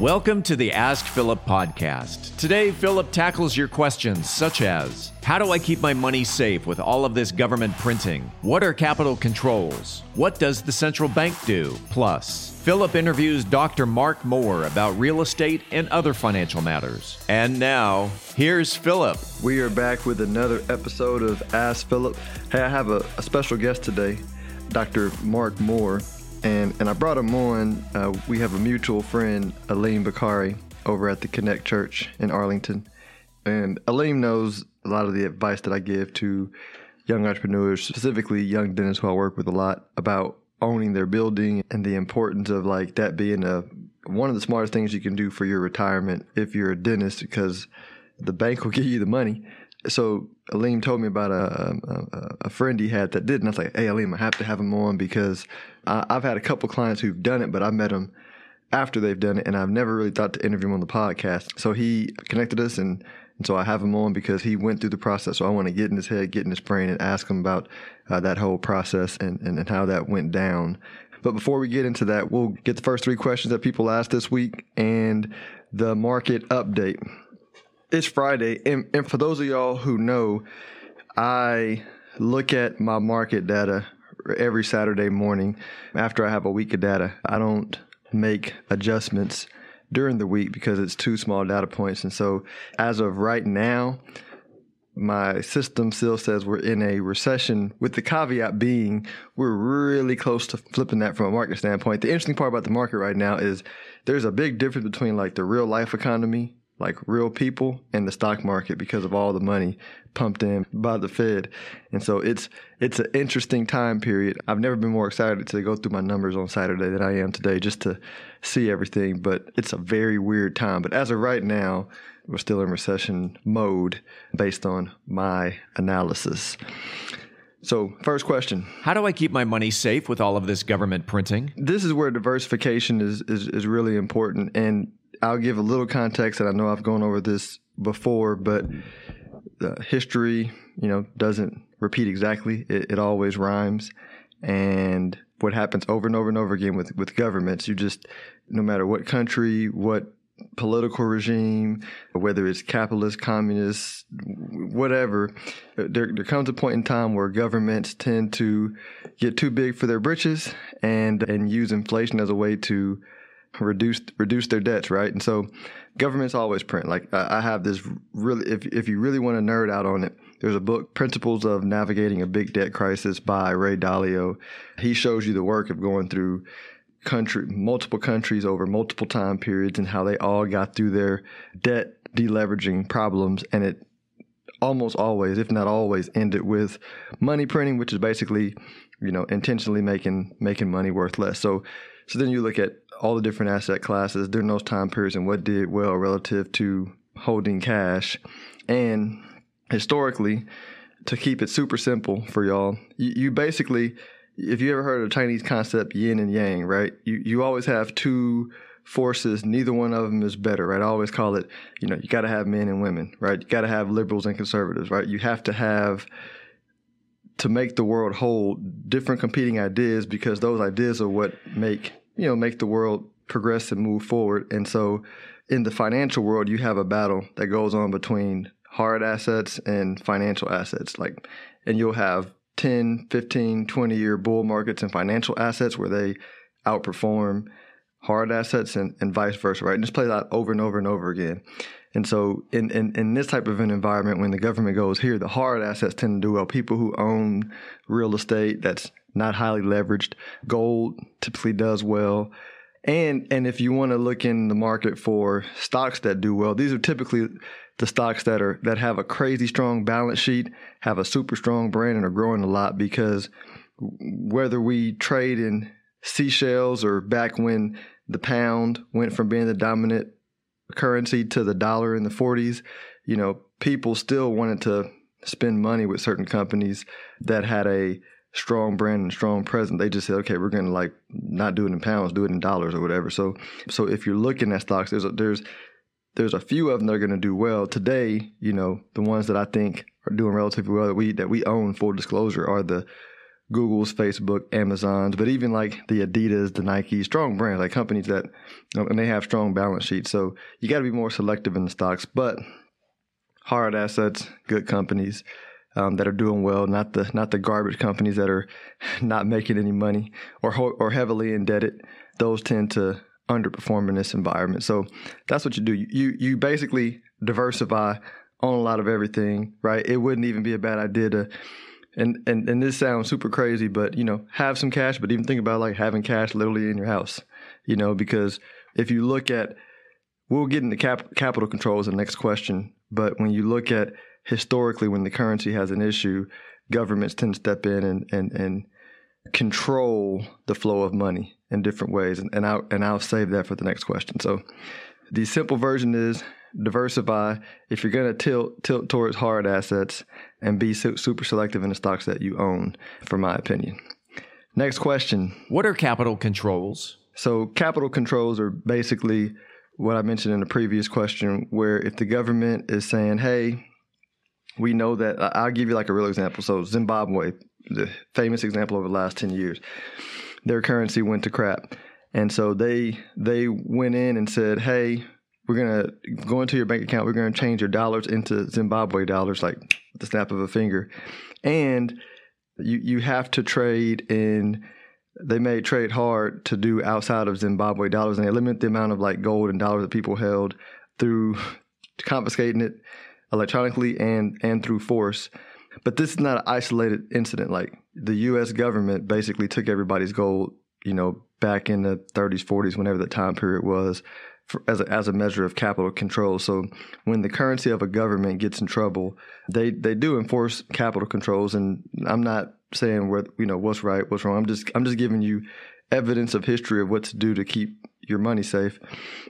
Welcome to the Ask Philip podcast. Today, Philip tackles your questions such as How do I keep my money safe with all of this government printing? What are capital controls? What does the central bank do? Plus, Philip interviews Dr. Mark Moore about real estate and other financial matters. And now, here's Philip. We are back with another episode of Ask Philip. Hey, I have a, a special guest today, Dr. Mark Moore and and I brought him on. Uh, we have a mutual friend, Aleem Bakari, over at the Connect Church in Arlington, and Aleem knows a lot of the advice that I give to young entrepreneurs, specifically young dentists who I work with a lot about owning their building and the importance of like that being a one of the smartest things you can do for your retirement if you're a dentist because the bank will give you the money so Aleem told me about a, a, a, friend he had that did, and I was like, "Hey, Aleem, I have to have him on because I, have had a couple clients who've done it, but I met them after they've done it, and I've never really thought to interview him on the podcast. So he connected us, and, and so I have him on because he went through the process. So I want to get in his head, get in his brain, and ask him about uh, that whole process and, and, and how that went down. But before we get into that, we'll get the first three questions that people asked this week and the market update it's Friday, and, and for those of y'all who know, I look at my market data every Saturday morning after I have a week of data. I don't make adjustments during the week because it's two small data points. And so, as of right now, my system still says we're in a recession, with the caveat being we're really close to flipping that from a market standpoint. The interesting part about the market right now is there's a big difference between like the real life economy like real people in the stock market because of all the money pumped in by the Fed. And so it's it's an interesting time period. I've never been more excited to go through my numbers on Saturday than I am today just to see everything, but it's a very weird time. But as of right now, we're still in recession mode based on my analysis. So, first question How do I keep my money safe with all of this government printing? This is where diversification is, is, is really important. And I'll give a little context, and I know I've gone over this before, but uh, history, you know, doesn't repeat exactly. It, it, always rhymes, and what happens over and over and over again with with governments, you just no matter what country, what political regime, whether it's capitalist, communist, whatever, there, there comes a point in time where governments tend to get too big for their britches and and use inflation as a way to reduce reduce their debts, right? And so governments always print. Like I have this really, if if you really want to nerd out on it, there's a book, Principles of Navigating a Big Debt Crisis by Ray Dalio. He shows you the work of going through country, multiple countries over multiple time periods, and how they all got through their debt deleveraging problems, and it almost always, if not always, ended with money printing, which is basically, you know, intentionally making making money worth less. So, so then you look at all the different asset classes during those time periods and what did well relative to holding cash. And historically, to keep it super simple for y'all, you, you basically, if you ever heard of the Chinese concept yin and yang, right? You you always have two forces. Neither one of them is better, right? I always call it, you know, you got to have men and women, right? You got to have liberals and conservatives, right? You have to have to make the world hold different competing ideas because those ideas are what make you know, make the world progress and move forward. And so in the financial world, you have a battle that goes on between hard assets and financial assets. Like, and you'll have 10, 15, 20 year bull markets and financial assets where they outperform hard assets and, and vice versa, right? And just play that over and over and over again. And so in, in, in this type of an environment, when the government goes here, the hard assets tend to do well. People who own real estate that's not highly leveraged. Gold typically does well. And and if you want to look in the market for stocks that do well, these are typically the stocks that are that have a crazy strong balance sheet, have a super strong brand and are growing a lot because whether we trade in seashells or back when the pound went from being the dominant currency to the dollar in the 40s, you know, people still wanted to spend money with certain companies that had a strong brand and strong presence. They just said, okay, we're going to like not do it in pounds, do it in dollars or whatever. So, so if you're looking at stocks, there's a, there's there's a few of them that are going to do well today. You know, the ones that I think are doing relatively well that we that we own. Full disclosure are the Google's, Facebook, Amazon's, but even like the Adidas, the Nike, strong brands, like companies that, and they have strong balance sheets. So you got to be more selective in the stocks, but hard assets, good companies um, that are doing well, not the not the garbage companies that are not making any money or or heavily indebted. Those tend to underperform in this environment. So that's what you do. You you basically diversify on a lot of everything, right? It wouldn't even be a bad idea to and, and and this sounds super crazy, but you know, have some cash, but even think about like having cash literally in your house, you know, because if you look at we'll get into cap, capital control as the next question, but when you look at historically when the currency has an issue, governments tend to step in and and, and control the flow of money in different ways. And, and I'll and I'll save that for the next question. So the simple version is diversify. If you're going to tilt tilt towards hard assets and be su- super selective in the stocks that you own for my opinion. Next question. What are capital controls? So capital controls are basically what i mentioned in the previous question where if the government is saying hey we know that i'll give you like a real example. So zimbabwe the famous example over the last 10 years their currency went to crap. And so they they went in and said hey we're gonna go into your bank account. We're gonna change your dollars into Zimbabwe dollars, like the snap of a finger, and you you have to trade in. They made trade hard to do outside of Zimbabwe dollars, and they limit the amount of like gold and dollars that people held through confiscating it electronically and and through force. But this is not an isolated incident. Like the U.S. government basically took everybody's gold, you know, back in the 30s, 40s, whenever the time period was, for, as a, as a measure of capital control. So when the currency of a government gets in trouble, they they do enforce capital controls. And I'm not saying what you know what's right, what's wrong. I'm just I'm just giving you evidence of history of what to do to keep your money safe.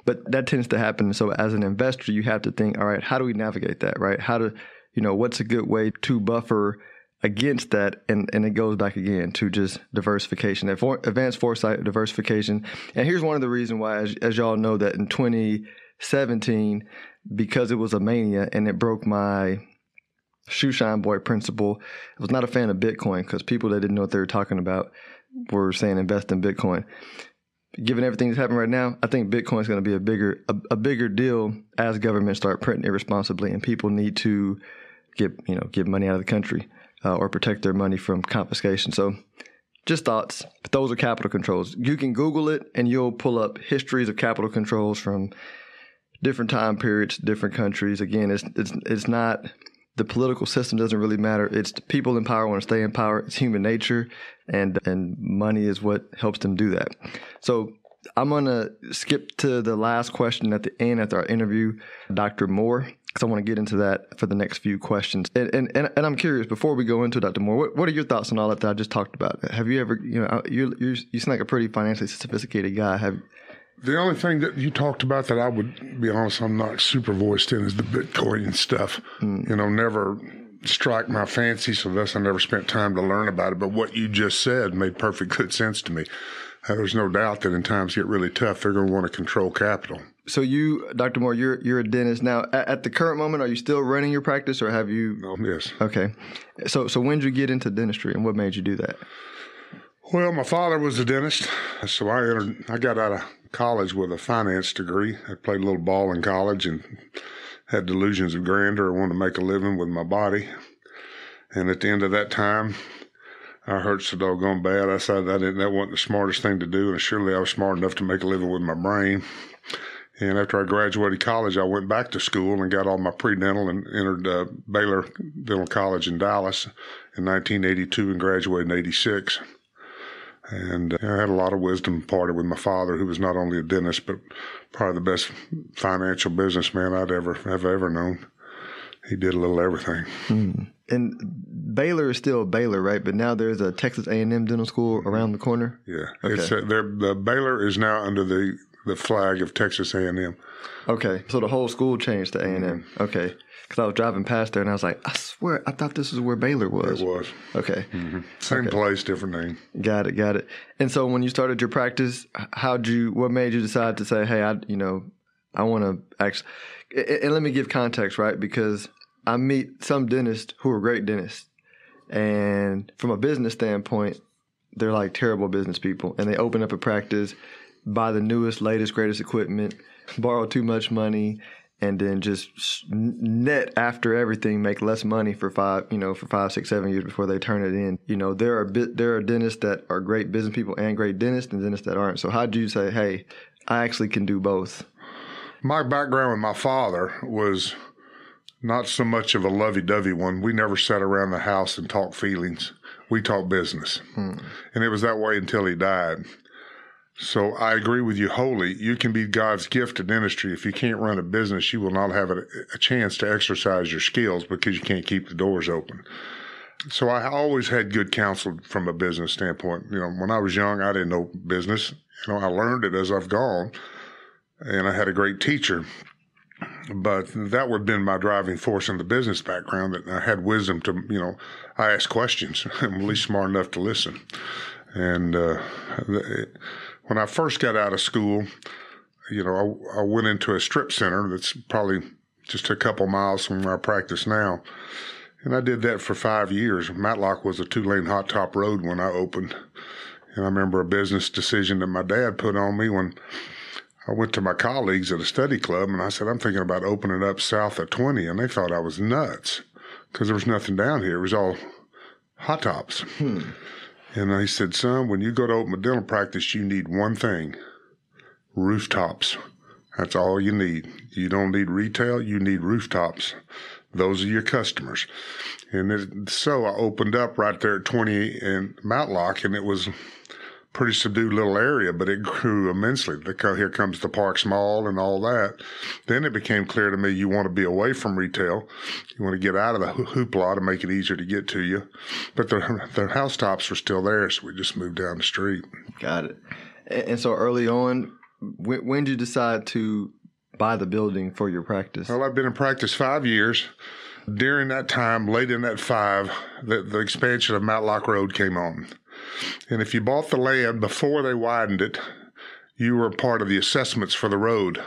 But that tends to happen. So as an investor, you have to think, all right, how do we navigate that? Right? How to you know what's a good way to buffer against that, and, and it goes back again to just diversification, advanced foresight, diversification. And here's one of the reasons why, as, as y'all know, that in 2017, because it was a mania and it broke my shoe shine boy principle, I was not a fan of Bitcoin because people that didn't know what they were talking about were saying invest in Bitcoin. Given everything that's happening right now, I think Bitcoin is going to be a bigger a, a bigger deal as governments start printing irresponsibly and people need to get you know get money out of the country uh, or protect their money from confiscation. So, just thoughts. But those are capital controls. You can Google it and you'll pull up histories of capital controls from different time periods, different countries. Again, it's it's it's not the political system doesn't really matter. It's people in power want to stay in power. It's human nature, and and money is what helps them do that. So I'm gonna skip to the last question at the end after our interview, Dr. Moore because I want to get into that for the next few questions. And, and, and, and I'm curious, before we go into Dr. Moore, what, what are your thoughts on all that, that I just talked about? Have you ever, you know, you you you seem like a pretty financially sophisticated guy. Have the only thing that you talked about that I would be honest, I'm not super voiced in is the Bitcoin and stuff. Mm. You know, never strike my fancy, so thus I never spent time to learn about it. But what you just said made perfect good sense to me. Uh, there's no doubt that in times get really tough, they're going to want to control capital. So you, Dr. Moore, you're you're a dentist now. At, at, the current moment, are you still running your practice, or have you? Oh, yes. Okay. So so when did you get into dentistry, and what made you do that? Well, my father was a dentist, so I entered. I got out of college with a finance degree. I played a little ball in college and had delusions of grandeur. I wanted to make a living with my body, and at the end of that time, I hurt so doggone bad. I decided I. That wasn't the smartest thing to do, and surely I was smart enough to make a living with my brain. And after I graduated college, I went back to school and got all my pre-dental and entered uh, Baylor Dental College in Dallas in 1982 and graduated in 86. And uh, I had a lot of wisdom parted with my father, who was not only a dentist, but probably the best financial businessman I'd ever have ever known. He did a little everything. Hmm. And Baylor is still Baylor, right? But now there's a Texas A&M dental school around the corner. Yeah, okay. it's uh, the Baylor is now under the the flag of Texas A&M. Okay, so the whole school changed to A&M. Mm-hmm. Okay, because I was driving past there and I was like, I swear, I thought this was where Baylor was. It was. Okay. Mm-hmm. Same okay. place, different name. Got it, got it. And so when you started your practice, how'd you? What made you decide to say, hey, I, you know, I want to actually? And let me give context, right? Because I meet some dentists who are great dentists, And from a business standpoint, they're like terrible business people. And they open up a practice, buy the newest, latest, greatest equipment, borrow too much money, and then just net after everything make less money for five you know for five six seven years before they turn it in. You know there are bit there are dentists that are great business people and great dentists and dentists that aren't. So how do you say hey i actually can do both my background with my father was not so much of a lovey-dovey one. We never sat around the house and talked feelings. We talked business. Hmm. and it was that way until he died so I agree with you wholly. You can be God's gift to dentistry. If you can't run a business, you will not have a, a chance to exercise your skills because you can't keep the doors open. So I always had good counsel from a business standpoint. You know, when I was young, I didn't know business. You know, I learned it as I've gone, and I had a great teacher. But that would have been my driving force in the business background that I had wisdom to, you know, I asked questions. I'm at least smart enough to listen. And uh, when I first got out of school, you know, I, I went into a strip center that's probably just a couple miles from where I practice now. And I did that for five years. Matlock was a two lane hot top road when I opened. And I remember a business decision that my dad put on me when I went to my colleagues at a study club and I said, I'm thinking about opening up south of 20. And they thought I was nuts because there was nothing down here. It was all hot tops. Hmm. And I said, son, when you go to open a dental practice, you need one thing rooftops. That's all you need. You don't need retail, you need rooftops. Those are your customers. And it, so I opened up right there at 20 in Matlock, and it was pretty subdued little area, but it grew immensely. Here comes the Parks Mall and all that. Then it became clear to me you want to be away from retail. You want to get out of the hoopla to make it easier to get to you. But the, the housetops were still there, so we just moved down the street. Got it. And so early on, when, when did you decide to buy the building for your practice? Well, I've been in practice five years. During that time, late in that five, the, the expansion of Matlock Road came on. And if you bought the land before they widened it, you were part of the assessments for the road.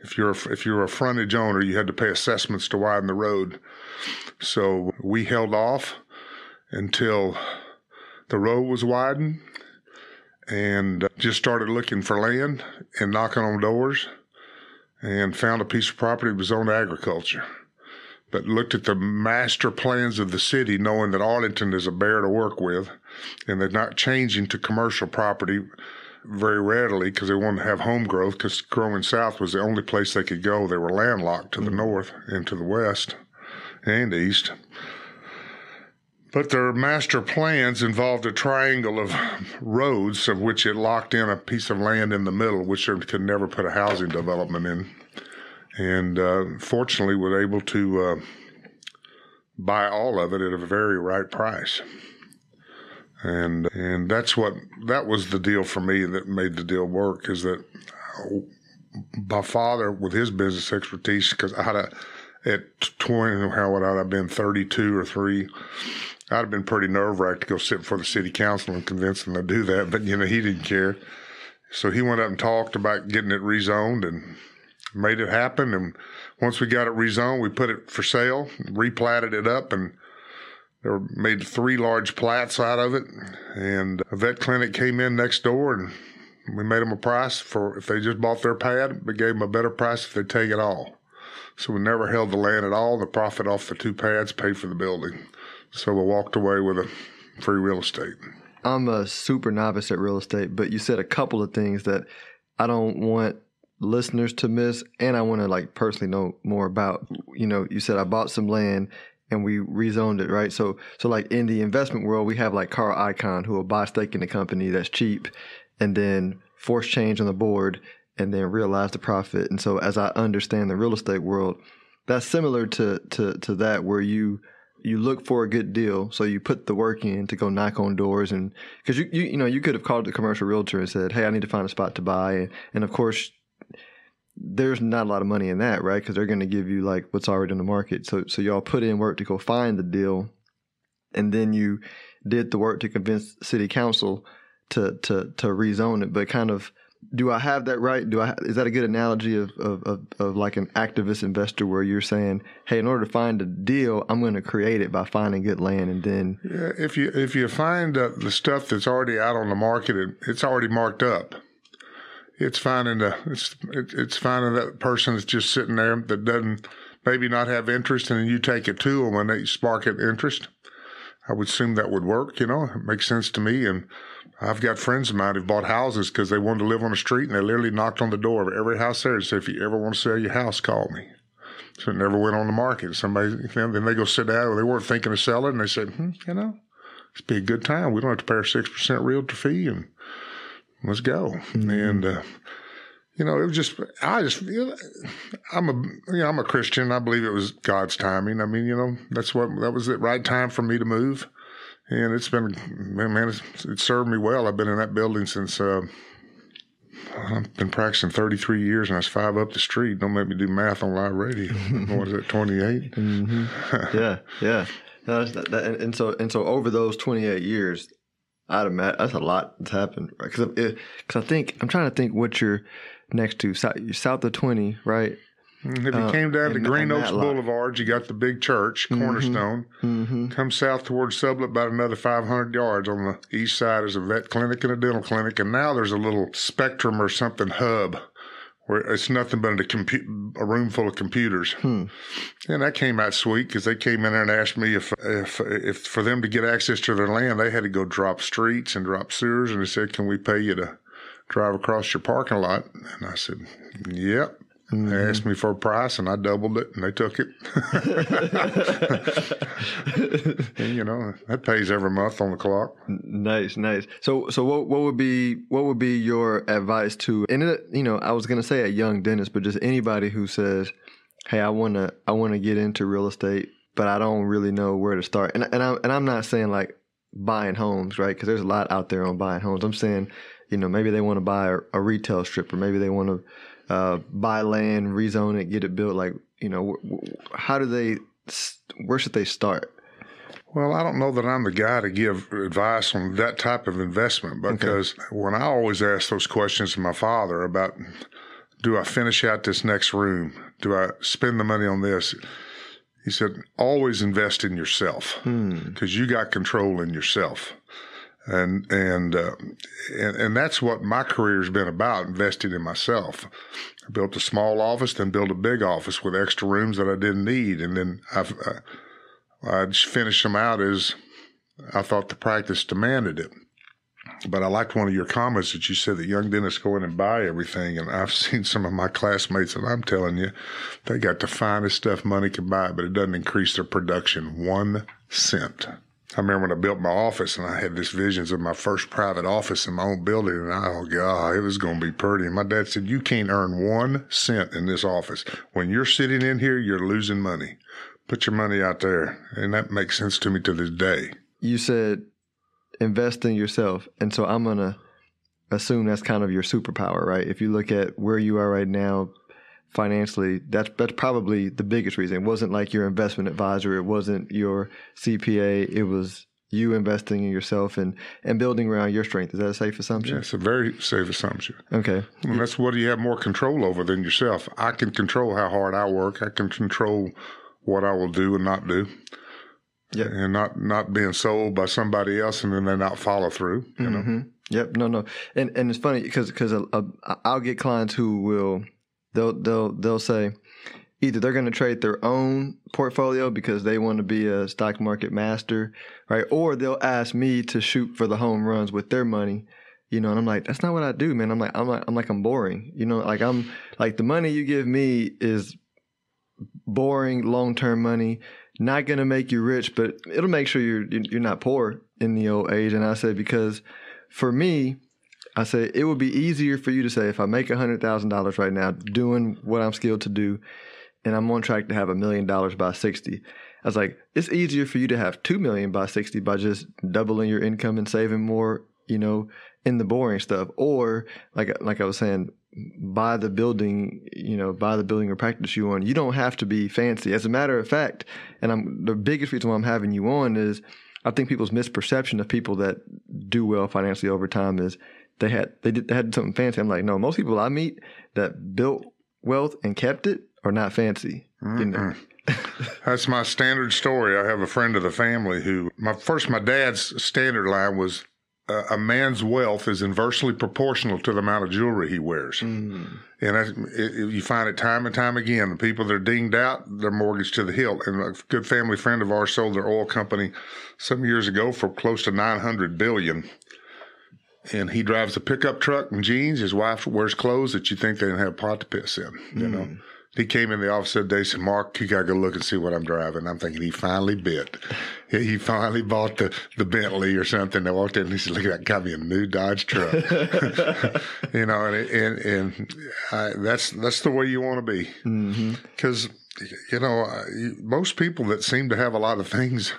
If you're if you're a frontage owner, you had to pay assessments to widen the road. So we held off until the road was widened and uh, just started looking for land and knocking on doors and found a piece of property that was owned agriculture but looked at the master plans of the city, knowing that Arlington is a bear to work with, and they're not changing to commercial property very readily because they wanted to have home growth because growing south was the only place they could go. They were landlocked to the mm. north and to the west and east. But their master plans involved a triangle of roads, of which it locked in a piece of land in the middle, which they could never put a housing development in and uh, fortunately was able to uh, buy all of it at a very right price. And and that's what that was the deal for me that made the deal work is that my father with his business expertise because I had a at 20 how would I have been 32 or 3 I'd have been pretty nerve wracked to go sit before the city council and convince them to do that but you know he didn't care so he went up and talked about getting it rezoned and made it happen. And once we got it rezoned, we put it for sale, replatted it up, and there made three large plats out of it. And a vet clinic came in next door, and we made them a price for if they just bought their pad. We gave them a better price if they take it all. So we never held the land at all. The profit off the two pads paid for the building. So we walked away with a free real estate. I'm a super novice at real estate, but you said a couple of things that I don't want listeners to miss and I want to like personally know more about you know you said I bought some land and we rezoned it right? So so like in the investment world we have like Carl Icahn who will buy stake in a company that's cheap and then force change on the board and then realize the profit. And so as I understand the real estate world that's similar to to to that where you you look for a good deal, so you put the work in to go knock on doors, and because you, you you know you could have called the commercial realtor and said, "Hey, I need to find a spot to buy," and, and of course there's not a lot of money in that, right? Because they're going to give you like what's already in the market. So so y'all put in work to go find the deal, and then you did the work to convince city council to to to rezone it. But kind of do I have that right? Do I is that a good analogy of, of, of, of, like an activist investor where you're saying, hey, in order to find a deal, I'm going to create it by finding good land and then yeah, if you if you find uh, the stuff that's already out on the market, it, it's already marked up. It's finding the it's it, it's finding that person that's just sitting there that doesn't maybe not have interest, and you take it to them and they spark an interest. I would assume that would work. You know, it makes sense to me and I've got friends of mine who've bought houses because they wanted to live on the street and they literally knocked on the door of every house there and said, if you ever want to sell your house, call me. So it never went on the market. Somebody, then they go sit down. They weren't thinking of selling. And they said, hmm, you know, it's be a good time. We don't have to pay our 6% realtor fee and let's go. Mm-hmm. And, uh, you know, it was just, I just, you know, I'm a, you know, I'm a Christian. I believe it was God's timing. I mean, you know, that's what, that was the right time for me to move and it's been man, it's, it served me well. I've been in that building since uh, I've been practicing 33 years, and I was five up the street. Don't make me do math on live radio. what is it, 28? Mm-hmm. yeah, yeah. No, that, that, and, and, so and so over those 28 years, I'd imagine that's a lot that's happened. Because right? because I think I'm trying to think what you're next to. South, south of 20, right? If you uh, came down to Green Oaks Boulevard, you got the big church, mm-hmm. Cornerstone. Mm-hmm. Come south towards Sublett about another 500 yards. On the east side is a vet clinic and a dental clinic. And now there's a little spectrum or something hub where it's nothing but a, compu- a room full of computers. Hmm. And that came out sweet because they came in there and asked me if, if, if for them to get access to their land, they had to go drop streets and drop sewers. And they said, can we pay you to drive across your parking lot? And I said, yep. Mm-hmm. They asked me for a price, and I doubled it, and they took it. and, you know that pays every month on the clock. Nice, nice. So, so what what would be what would be your advice to? And it, you know, I was gonna say a young dentist, but just anybody who says, "Hey, I wanna I wanna get into real estate, but I don't really know where to start." And and I'm and I'm not saying like buying homes, right? Because there's a lot out there on buying homes. I'm saying, you know, maybe they want to buy a, a retail strip, or maybe they want to uh, buy land, rezone it, get it built? Like, you know, how do they? Where should they start? Well, I don't know that I'm the guy to give advice on that type of investment because okay. when I always ask those questions to my father about do I finish out this next room? Do I spend the money on this? He said, always invest in yourself because hmm. you got control in yourself and and, uh, and and that's what my career has been about investing in myself. I built a small office, then built a big office with extra rooms that I didn't need, and then I've uh, I just finished them out as I thought the practice demanded it. But I liked one of your comments that you said that young dentists go in and buy everything, and I've seen some of my classmates, and I'm telling you, they got the finest stuff money can buy, but it doesn't increase their production one cent. I remember when I built my office and I had these visions of my first private office in my own building and I, oh God, it was going to be pretty. And my dad said, you can't earn one cent in this office. When you're sitting in here, you're losing money. Put your money out there. And that makes sense to me to this day. You said invest in yourself. And so I'm going to assume that's kind of your superpower, right? If you look at where you are right now, financially, that's that's probably the biggest reason. It wasn't like your investment advisor, it wasn't your CPA, it was you investing in yourself and and building around your strength. Is that a safe assumption? Yeah, it's a very safe assumption. Okay. And that's what you have more control over than yourself. I can control how hard I work. I can control what I will do and not do. Yeah. And not not being sold by somebody else and then they not follow through. You mm-hmm. know. Yep. No. No. And and it's funny because because I'll get clients who will they'll they'll they'll say either they're going to trade their own portfolio because they want to be a stock market master, right? Or they'll ask me to shoot for the home runs with their money, you know. And I'm like, that's not what I do, man. I'm like, I'm like, I'm like, I'm boring, you know. Like I'm like the money you give me is boring, long term money. Not going to make you rich, but it'll make sure you're you're not poor in the old age. And I said because for me, I say it would be easier for you to say if I make hundred thousand dollars right now doing what I'm skilled to do, and I'm on track to have a million dollars by sixty. I was like, it's easier for you to have two million by sixty by just doubling your income and saving more, you know, in the boring stuff. Or like like I was saying, buy the building, you know, buy the building or practice you on. You don't have to be fancy. As a matter of fact, and I'm the biggest reason why I'm having you on is I think people's misperception of people that do well financially over time is they had they did they had something fancy. I'm like, no, most people I meet that built wealth and kept it are not fancy. You know? That's my standard story. I have a friend of the family who, my first, my dad's standard line was, uh, "A man's wealth is inversely proportional to the amount of jewelry he wears," and that's, it, you find it time and time again. The people that are dinged out, they're mortgaged to the hilt. And a good family friend of ours sold their oil company some years ago for close to nine hundred billion. And he drives a pickup truck and jeans. His wife wears clothes that you think they didn't have pot to piss in. You know. Hmm. He came in the office that day and said, Mark, you got to go look and see what I'm driving. I'm thinking he finally bit. He finally bought the, the Bentley or something. I walked in and he said, look at that, got me a new Dodge truck. you know, and, and, and I, that's, that's the way you want to be. Mm-hmm. Because, you know, most people that seem to have a lot of things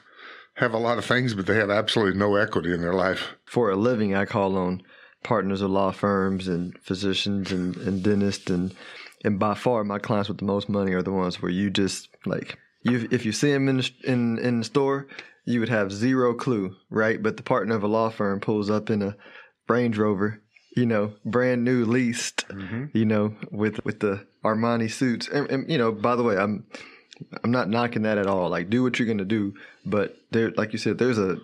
have a lot of things, but they have absolutely no equity in their life. For a living, I call on partners of law firms and physicians and, and dentists and and by far my clients with the most money are the ones where you just like you if you see them in the, in in the store you would have zero clue right? But the partner of a law firm pulls up in a Range Rover you know brand new leased mm-hmm. you know with with the Armani suits. And, and you know by the way I'm I'm not knocking that at all like do what you're gonna do but there like you said there's a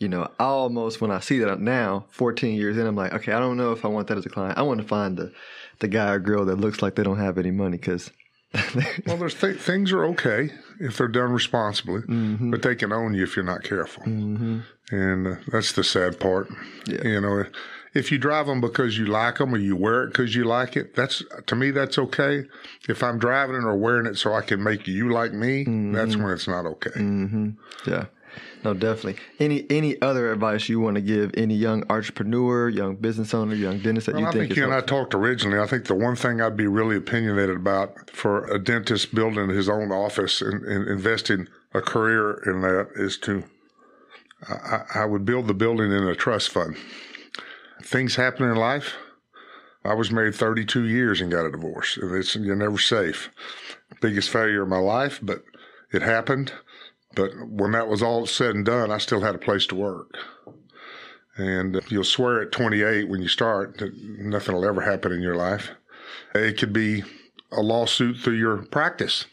you know, I almost when I see that now, 14 years in, I'm like, okay, I don't know if I want that as a client. I want to find the the guy or girl that looks like they don't have any money because Well, there's th- things are okay if they're done responsibly, but they can own you if you're not careful. And uh, that's the sad part. Yeah. You know, if you drive them because you like them or you wear it because you like it, that's to me that's okay. If I'm driving it or wearing it so I can make you like me, that's when it's not okay. Mm-hmm. yeah, no, definitely. Any any other advice you want to give any young entrepreneur, young business owner, young dentist that Well, you I think, think you and I talked originally. I think the one thing I'd be really opinionated about for a dentist building his own office and, and investing a career in that is to, I, I- I would build the building in a trust fund. Things happen in life. I was married 32 years and got a divorce. It's, you're never safe. Biggest failure of my life, but it happened. But when that was all said and done, I still had a place to work. And you'll swear at 28 when you start that nothing will ever happen in your life. It could be a lawsuit through your practice.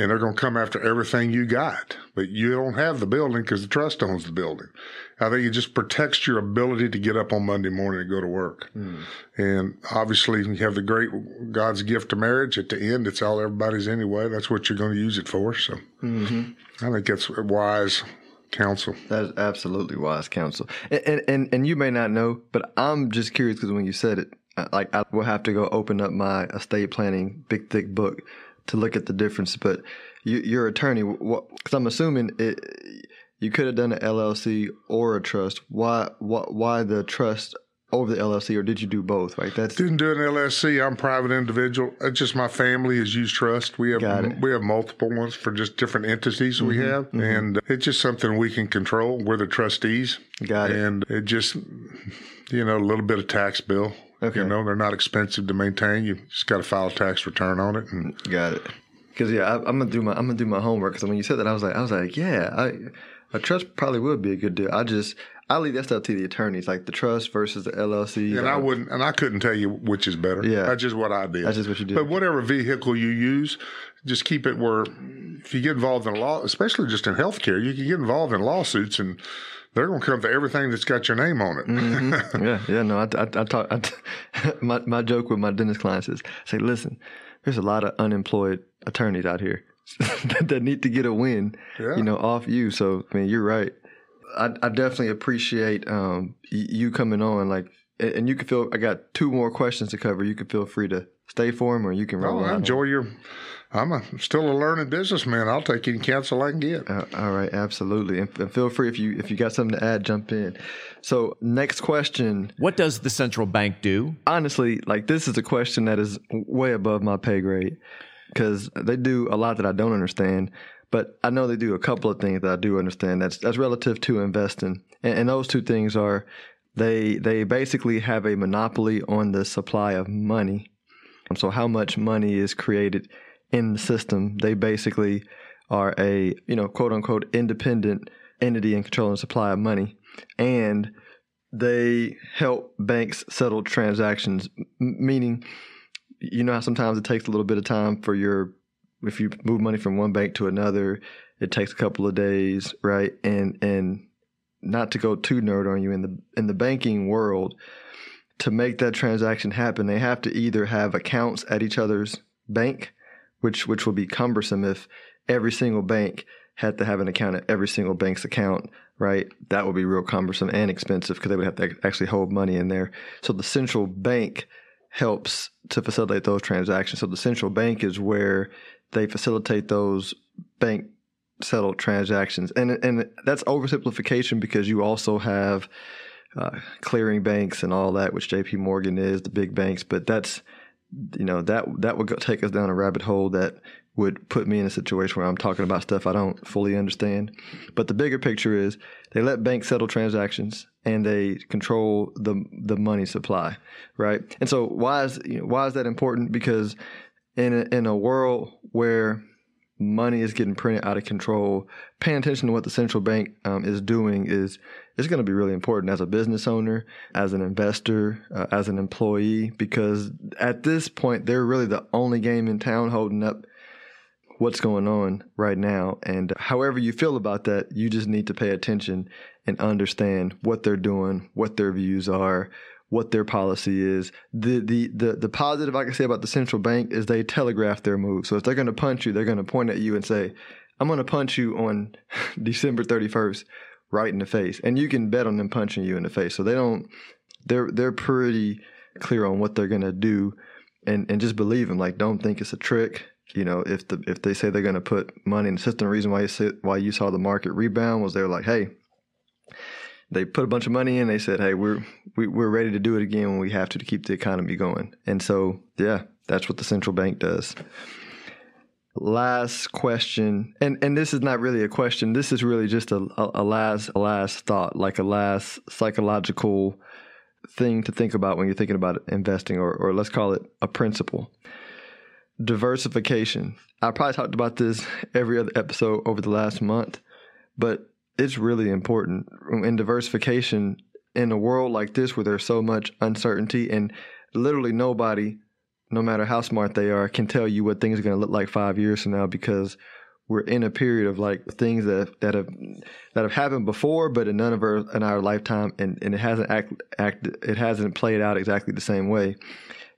And they're going to come after everything you got. But you don't have the building because the trust owns the building. I think it just protects your ability to get up on Monday morning and go to work. And obviously, you have the great God's gift of marriage. At the end, it's all everybody's anyway. That's what you're going to use it for. So I think that's wise counsel. That is absolutely wise counsel. And, and and and you may not know, but I'm just curious because when you said it, uh, like I will have to go open up my estate planning big thick book to look at the difference. But you, your attorney, because I'm assuming it, you could have done an LLC or a trust. Why why why the trust over the LLC, or did you do both? Right, that's Didn't do an LLC. I'm a private individual. It's just my family has used trust. We have. Mm-hmm, we have multiple ones for just different entities we have, and it's just something we can control. We're the trustees, Got it. and it just you know a little bit of tax bill. Okay. You know they're not expensive to maintain. You just got to file a tax return on it, and Got it. Because yeah, I, I'm gonna do my I'm gonna do my homework. Because when you said that, I was like, I was like, yeah, I, a trust probably would be a good deal. I just I leave that stuff to the attorneys, like the trust versus the LLC. and I wouldn't, and I couldn't tell you which is better. Yeah. that's just what I did. That's just what you did. But whatever vehicle you use, just keep it where if you get involved in a law, especially just in healthcare, you can get involved in lawsuits and they're going to come for everything that's got your name on it. Mm-hmm. yeah, yeah, no, I, I, I talk. I my my joke with my dentist clients is, say, listen, there's a lot of unemployed attorneys out here that need to get a win, Yeah. you know, off you. So, I mean, you're right. I, I definitely appreciate um, you coming on. Like, and you can feel. I got two more questions to cover. You can feel free to stay for them, or you can roll. oh, I enjoy your. I'm a, still a learning businessman. I'll take any counsel I can get. Uh, all right, absolutely, and, and feel free if you if you got something to add, jump in. So, next question. What does the central bank do? honestly, like this is a question that is way above my pay grade because they do a lot that I don't understand. But I know they do a couple of things that I do understand. That's that's relative to investing, and, and those two things are they they basically have a monopoly on the supply of money. So how much money is created in the system? They basically are a you know quote unquote independent entity in controlling supply of money, and they help banks settle transactions, meaning, you know how sometimes it takes a little bit of time for your, if you move money from one bank to another, it takes a couple of days, right? And and not to go too nerd on you in the in the banking world, to make that transaction happen, they have to either have accounts at each other's bank, which which will be cumbersome if every single bank had to have an account at every single bank's account, right? That would be real cumbersome and expensive because they would have to actually hold money in there. So the central bank helps to facilitate those transactions. So the central bank is where they facilitate those bank settled transactions, and and that's oversimplification because you also have uh, clearing banks and all that, which J.P. Morgan is the big banks, but that's you know that that would take us down a rabbit hole that would put me in a situation where I'm talking about stuff I don't fully understand. But the bigger picture is they let banks settle transactions and they control the the money supply, right? And so why is you know, why is that important? Because in a, in a world where money is getting printed out of control, paying attention to what the central bank um, is doing is is going to be really important as a business owner, as an investor, uh, as an employee, because at this point they're really the only game in town holding up what's going on right now. And however you feel about that, you just need to pay attention and understand what they're doing, what their views are, what their policy is. The, the the the positive I can say about the central bank is they telegraph their move. So if they're going to punch you, they're going to point at you and say, "I'm going to punch you on December 31st, right in the face," and you can bet on them punching you in the face. So they don't. They're they're pretty clear on what they're going to do, and and just believe them. Like don't think it's a trick. You know, if the if they say they're going to put money in the system, the reason why you say, why you saw the market rebound was they're like, hey, they put a bunch of money in. They said, "Hey, we're we, are we are ready to do it again when we have to to keep the economy going." And so, yeah, that's what the central bank does. Last question, and and this is not really a question. This is really just a, a, a last a last thought, like a last psychological thing to think about when you're thinking about investing, or or let's call it a principle. Diversification. I probably talked about this every other episode over the last month, but it's really important in diversification in a world like this where there's so much uncertainty and literally nobody no matter how smart they are can tell you what things are going to look like 5 years from now because we're in a period of like things that that have that have happened before but in none of our in our lifetime and, and it hasn't act, act it hasn't played out exactly the same way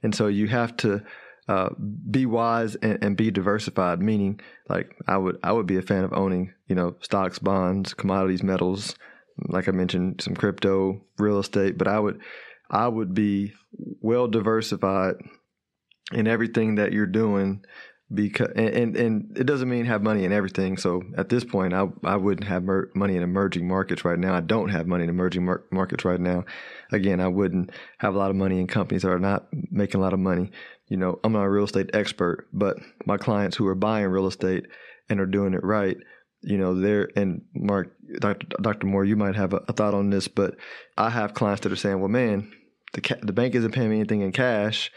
and so you have to uh, be wise and, and, be diversified. Meaning, like I would I would be a fan of owning you know stocks, bonds, commodities, metals. Like I mentioned, some crypto, real estate. But I would I would be well diversified in everything that you're doing because and, and, it doesn't mean have money in everything. So at this point, I I wouldn't have mer- money in emerging markets right now. I don't have money in emerging mar- markets right now. Again, I wouldn't have a lot of money in companies that are not making a lot of money you know, I'm not a real estate expert, but my clients who are buying real estate and are doing it right, you know, they're, and Mark, Dr. Dr. Moore, you might have a, a thought on this, but I have clients that are saying, well, man, the, ca- the bank isn't paying me anything in cash,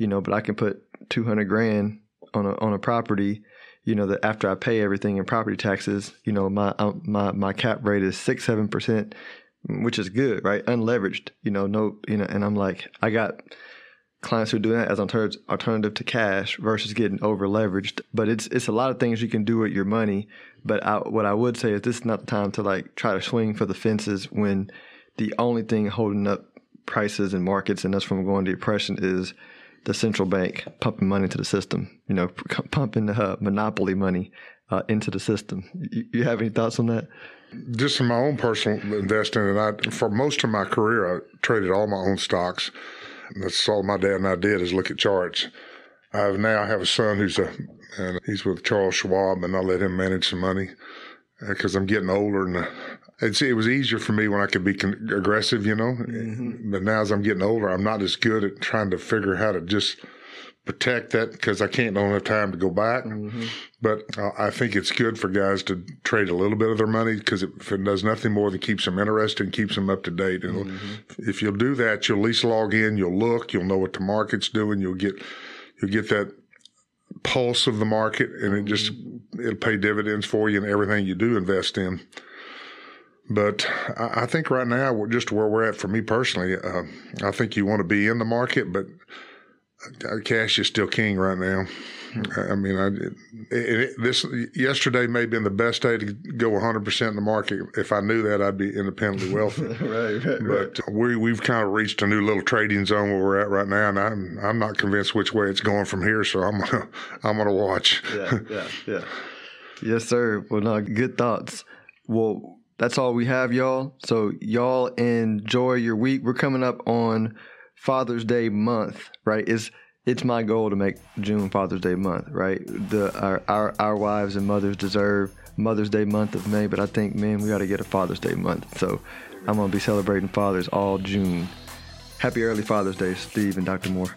you know, but I can put 200 grand on a, on a property, you know, that after I pay everything in property taxes, you know, my, um, my, my cap rate is six, 7%, which is good, right? Unleveraged, you know, no, you know, and I'm like, I got, clients who are doing that as an alternative to cash versus getting over leveraged. But it's it's a lot of things you can do with your money. But I, what I would say is this is not the time to like try to swing for the fences when the only thing holding up prices and markets and us from going to depression is the central bank pumping money into the system. You know, pumping the uh, monopoly money uh, into the system. You, you have any thoughts on that? Just in my own personal investing, and I for most of my career, I traded all my own stocks that's all my dad and I did is look at charts. I now have a son who's a, and he's with Charles Schwab, and I let him manage some money because uh, I'm getting older, and uh, it's, it was easier for me when I could be con- aggressive, you know. Mm-hmm. But now as I'm getting older, I'm not as good at trying to figure how to just protect that because I can't don't have time to go back. Mm-hmm. But uh, I think it's good for guys to trade a little bit of their money because if it does nothing more than keeps them interested and keeps them up to date. And mm-hmm. if you'll do that, you'll at least log in, you'll look, you'll know what the market's doing, you'll get you'll get that pulse of the market, and it just mm-hmm. It'll pay dividends for you in everything you do invest in. But I, I think right now, just where we're at for me personally, uh, I think you want to be in the market, but uh, cash is still king right now. I mean, I, it, it, this yesterday may have been the best day to go 100 percent in the market. If I knew that, I'd be independently wealthy. right, right, but right. we we've kind of reached a new little trading zone where we're at right now, and I'm I'm not convinced which way it's going from here. So I'm gonna I'm gonna watch. yeah, yeah, yeah. Yes, sir. Well, no, good thoughts. Well, that's all we have, y'all. So y'all enjoy your week. We're coming up on Father's Day month, right? It's it's my goal to make June Father's Day month, right? The our, our our wives and mothers deserve Mother's Day month of May, but I think man, we got to get a Father's Day month. So I'm gonna be celebrating fathers all June. Happy early Father's Day, Steve and Dr. Moore.